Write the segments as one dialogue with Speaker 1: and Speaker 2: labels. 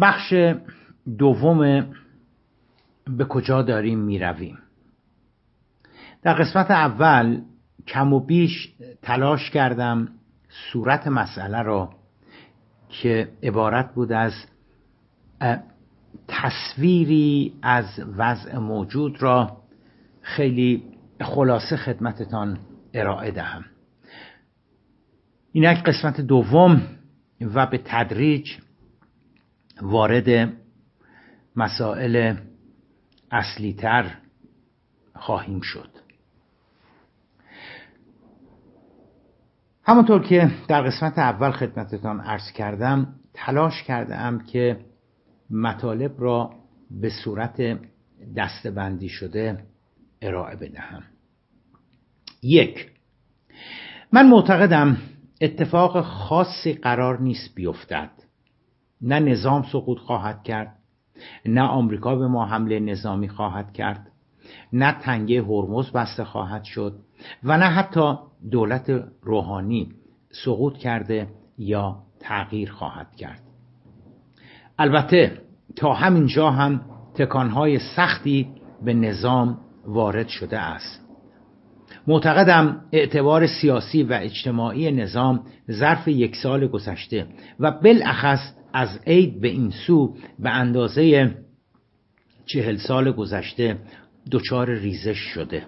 Speaker 1: بخش دوم به کجا داریم می‌رویم. در قسمت اول کم و بیش تلاش کردم صورت مسئله را که عبارت بود از تصویری از وضع موجود را خیلی خلاصه خدمتتان ارائه دهم. اینک قسمت دوم و به تدریج وارد مسائل اصلیتر خواهیم شد. همونطور که در قسمت اول خدمتتان عرض کردم تلاش کردم که مطالب را به صورت دستبندی شده ارائه بدهم. یک من معتقدم اتفاق خاصی قرار نیست بیفتد. نه نظام سقوط خواهد کرد نه آمریکا به ما حمله نظامی خواهد کرد نه تنگه هرمز بسته خواهد شد و نه حتی دولت روحانی سقوط کرده یا تغییر خواهد کرد. البته تا همینجا هم تکانهای سختی به نظام وارد شده است. معتقدم اعتبار سیاسی و اجتماعی نظام ظرف یک سال گذشته و بالاخص از عید به این سو به اندازه چهل سال گذشته دچار ریزش شده.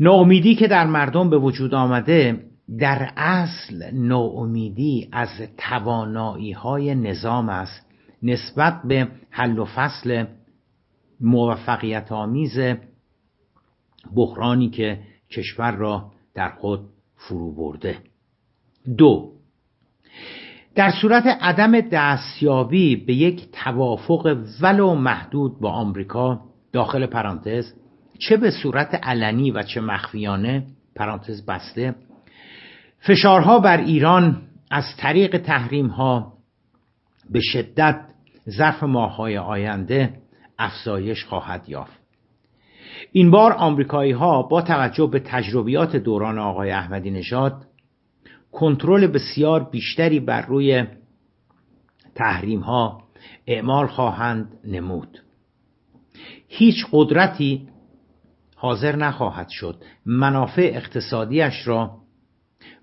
Speaker 1: ناامیدی که در مردم به وجود آمده در اصل ناامیدی از توانایی های نظام است نسبت به حل و فصل موفقیت آمیز بحرانی که کشور را در خود فرو برده. دو در صورت عدم دستیابی به یک توافق ولو محدود با آمریکا داخل پرانتز چه به صورت علنی و چه مخفیانه پرانتز بسته فشارها بر ایران از طریق تحریم ها به شدت ظرف ماههای آینده افزایش خواهد یافت. این بار آمریکایی ها با توجه به تجربیات دوران آقای احمدی نژاد کنترل بسیار بیشتری بر روی تحریم ها اعمال خواهند نمود. هیچ قدرتی حاضر نخواهد شد. منافع اقتصادیش را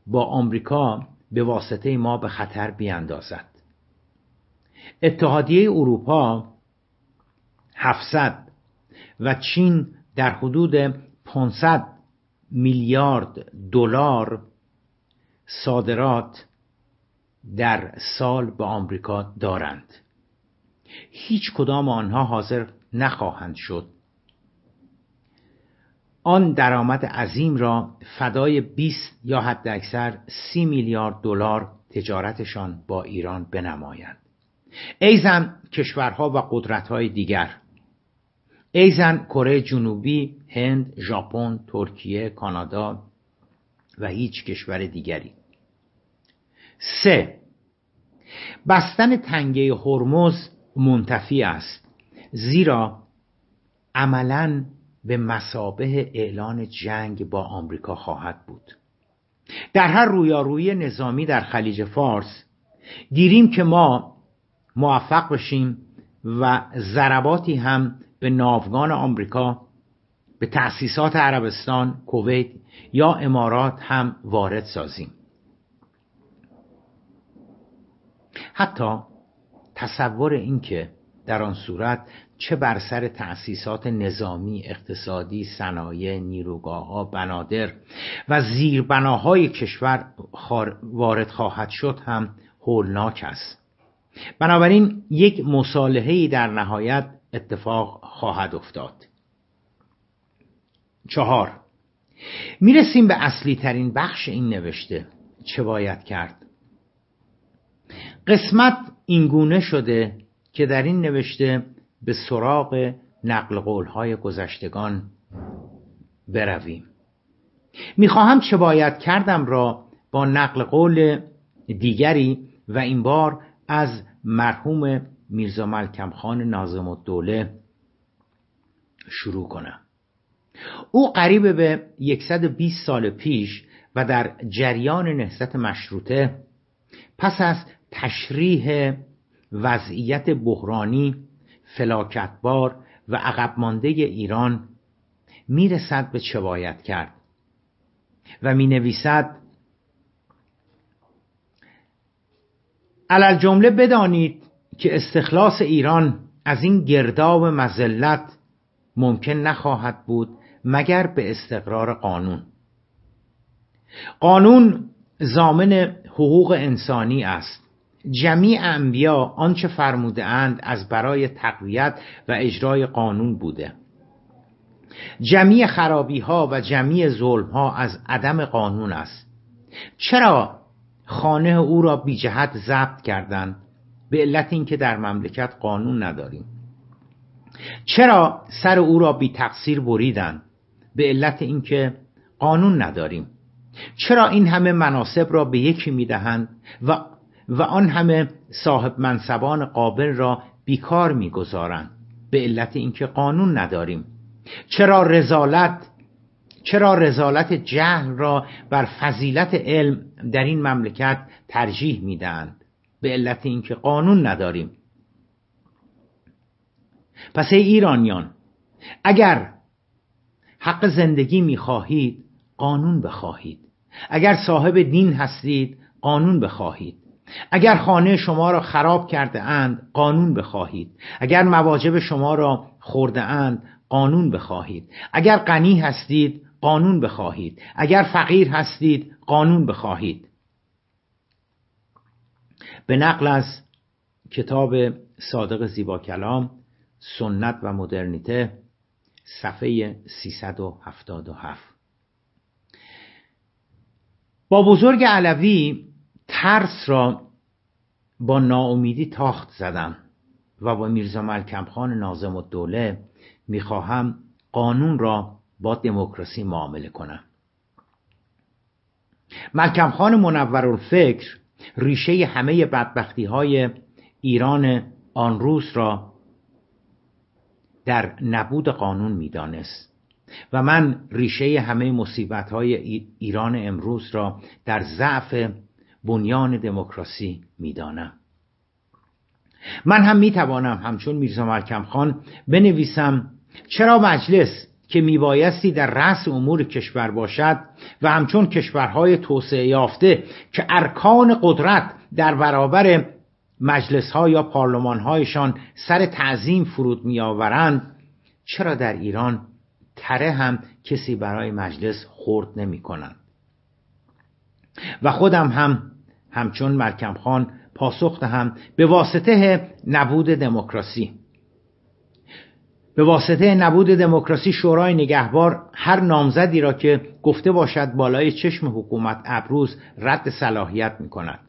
Speaker 1: با آمریکا به واسطه ما به خطر بیاندازد. اتحادیه اروپا 700 و چین در حدود 500 میلیارد دلار صادرات در سال به آمریکا دارند. هیچ کدام آنها حاضر نخواهند شد. آن درآمد عظیم را فدای 20 یا حداکثر 30 میلیارد دلار تجارتشان با ایران بنمایند. ایزن کشورها و قدرتهای دیگر. ایزن کره جنوبی، هند، ژاپن، ترکیه، کانادا و هیچ کشور دیگری. سه. بستن تنگه هرمز منتفی است. زیرا عملا به مسابه اعلان جنگ با آمریکا خواهد بود. در هر رویارویی نظامی در خلیج فارس گیریم که ما موفق بشیم و ضرباتی هم به ناوگان آمریکا به تأسیسات عربستان، کویت یا امارات هم وارد سازیم. حتی تصور اینکه در آن صورت چه بر سر تأسیسات نظامی، اقتصادی، صنایع، نیروگاه ها، بنادر و زیربناهای کشور وارد خواهد شد هم هولناک است. بنابراین یک مصالحه در نهایت اتفاق خواهد افتاد. چهار می‌رسیم به اصلی ترین بخش این نوشته. چه باید کرد؟ قسمت اینگونه شده که در این نوشته به سراغ نقل قولهای گذشتگان برویم. می‌خواهم چه باید کردم را با نقل قول دیگری و این بار از مرحوم میرزا ملکم خان نازم الدوله شروع کنم. او قریب به 120 سال پیش و در جریان نهضت مشروطه پس از تشریح وضعیت بحرانی فلاکتبار و عقب مانده ایران می‌رسد به چه باید کرد و می نویسد جمله بدانید که استخلاص ایران از این گرداب مزلت ممکن نخواهد بود مگر به استقرار قانون. قانون زامن حقوق انسانی است. جمیع انبیا آنچه فرموده اند از برای تقویت و اجرای قانون بوده. جمیع خرابی ها و جمیع ظلم ها از عدم قانون است. چرا خانه او را بی جهت ضبط کردند؟ به علت اینکه در مملکت قانون نداریم. چرا سر او را بی تقصیر بریدند؟ به علت اینکه قانون نداریم. چرا این همه مناسب را به یکی می‌دهند و و آن همه صاحب منصبان قابل را بیکار می‌گذارند. به علت اینکه قانون نداریم. چرا رزالت چرا رزالت جهل را بر فضیلت علم در این مملکت ترجیح می‌دهند؟ به علت اینکه قانون نداریم. پس ای ایرانیان اگر حق زندگی می‌خواهید قانون بخواهید. اگر صاحب دین هستید قانون بخواهید. اگر خانه شما را خراب کرده اند قانون بخواهید. اگر مواجب شما را خورده اند قانون بخواهید. اگر غنی هستید قانون بخواهید. اگر فقیر هستید قانون بخواهید. به نقل از کتاب صادق زیبا کلام سنت و مدرنیته صفحه 377 با بزرگ علوی ترس را با ناامیدی تاخت زدم و با میرزا ملکم خان نازم و دوله می‌خواهم قانون را با دموکراسی معامله کنم. ملکم خان منور الفکر ریشه همه بدبختی های ایران آن روز را در نبود قانون می‌دانست و من ریشه همه مصیبت های ایران امروز را در ضعف بنیان دموکراسی می‌دانم. من هم می‌توانم همچون میرزا ملکم خان بنویسم چرا مجلس که میبایستی در رأس امور کشور باشد و همچون کشورهای توسعه یافته که ارکان قدرت در برابر مجلس ها یا پارلمان هایشان سر تعظیم فرود میآورند چرا در ایران تره هم کسی برای مجلس خورد نمی کنند و خودم هم همچون مرکم خان پاسخ دهم به واسطه نبود دموکراسی. به واسطه نبود دموکراسی شورای نگهبار هر نامزدی را که گفته باشد بالای چشم حکومت ابروز رد صلاحیت می کند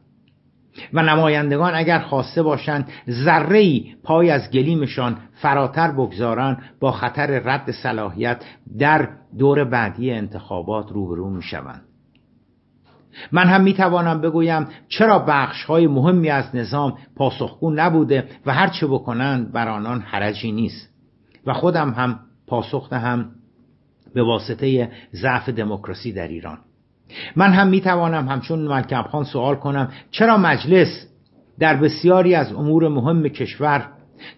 Speaker 1: و نمایندگان اگر خواسته باشند ذره پای از گلیمشان فراتر بگذارند با خطر رد صلاحیت در دور بعدی انتخابات روبرو می شوند من هم می توانم بگویم چرا بخش های مهمی از نظام پاسخگو نبوده و هر چه بکنند بر آنان حرجی نیست. و خودم هم پاسخ دهم به واسطه ضعف دموکراسی در ایران. من هم می توانم همچون ملکم خان سوال کنم چرا مجلس در بسیاری از امور مهم کشور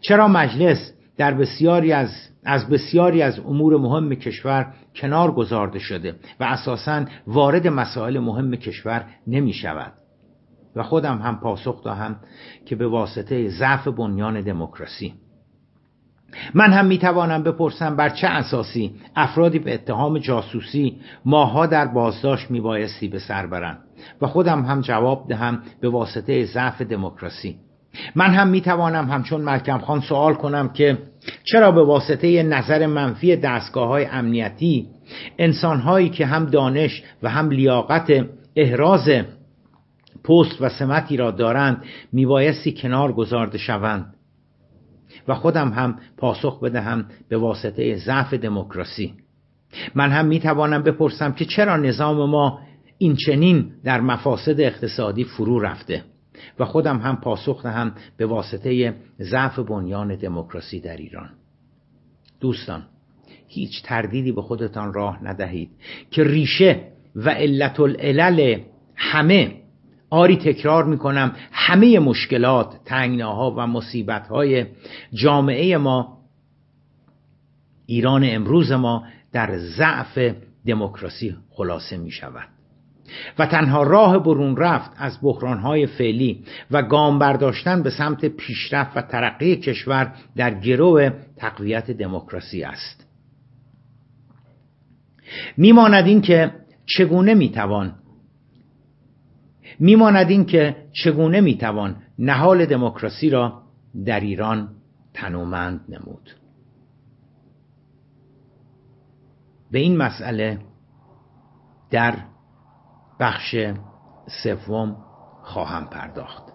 Speaker 1: چرا مجلس در بسیاری از از بسیاری از امور مهم کشور کنار گذارده شده و اساسا وارد مسائل مهم کشور نمی شود. و خودم هم پاسخ دهم که به واسطه ضعف بنیان دموکراسی. من هم می‌توانم بپرسم بر چه اساسی افرادی به اتهام جاسوسی ماها در بازداشت میبایستی به سر برند. و خودم هم جواب دهم به واسطه ضعف دموکراسی. من هم می‌توانم همچون ملکم خان سوال کنم که چرا به واسطه نظر منفی دستگاه های امنیتی انسانهایی که هم دانش و هم لیاقت احراز پست و سمتی را دارند میبایستی کنار گذارده شوند و خودم هم پاسخ بدهم به واسطه ضعف دموکراسی. من هم می‌توانم بپرسم که چرا نظام ما این چنین در مفاسد اقتصادی فرو رفته؟ و خودم هم پاسخ دهم به واسطه ضعف بنیان دموکراسی در ایران. دوستان هیچ تردیدی به خودتان راه ندهید که ریشه و علت العلل همه آری تکرار می‌کنم همه مشکلات تنگناها و مصیبتهای جامعه ما ایران امروز ما در ضعف دموکراسی خلاصه می شود و تنها راه برون رفت از بحرانهای فعلی و گام برداشتن به سمت پیشرفت و ترقی کشور در گرو تقویت دموکراسی است. میماند این که چگونه می‌توان میماند این که چگونه می‌توان نهال دموکراسی را در ایران تنومند نمود. به این مسئله در بخش سوم خواهم پرداخت.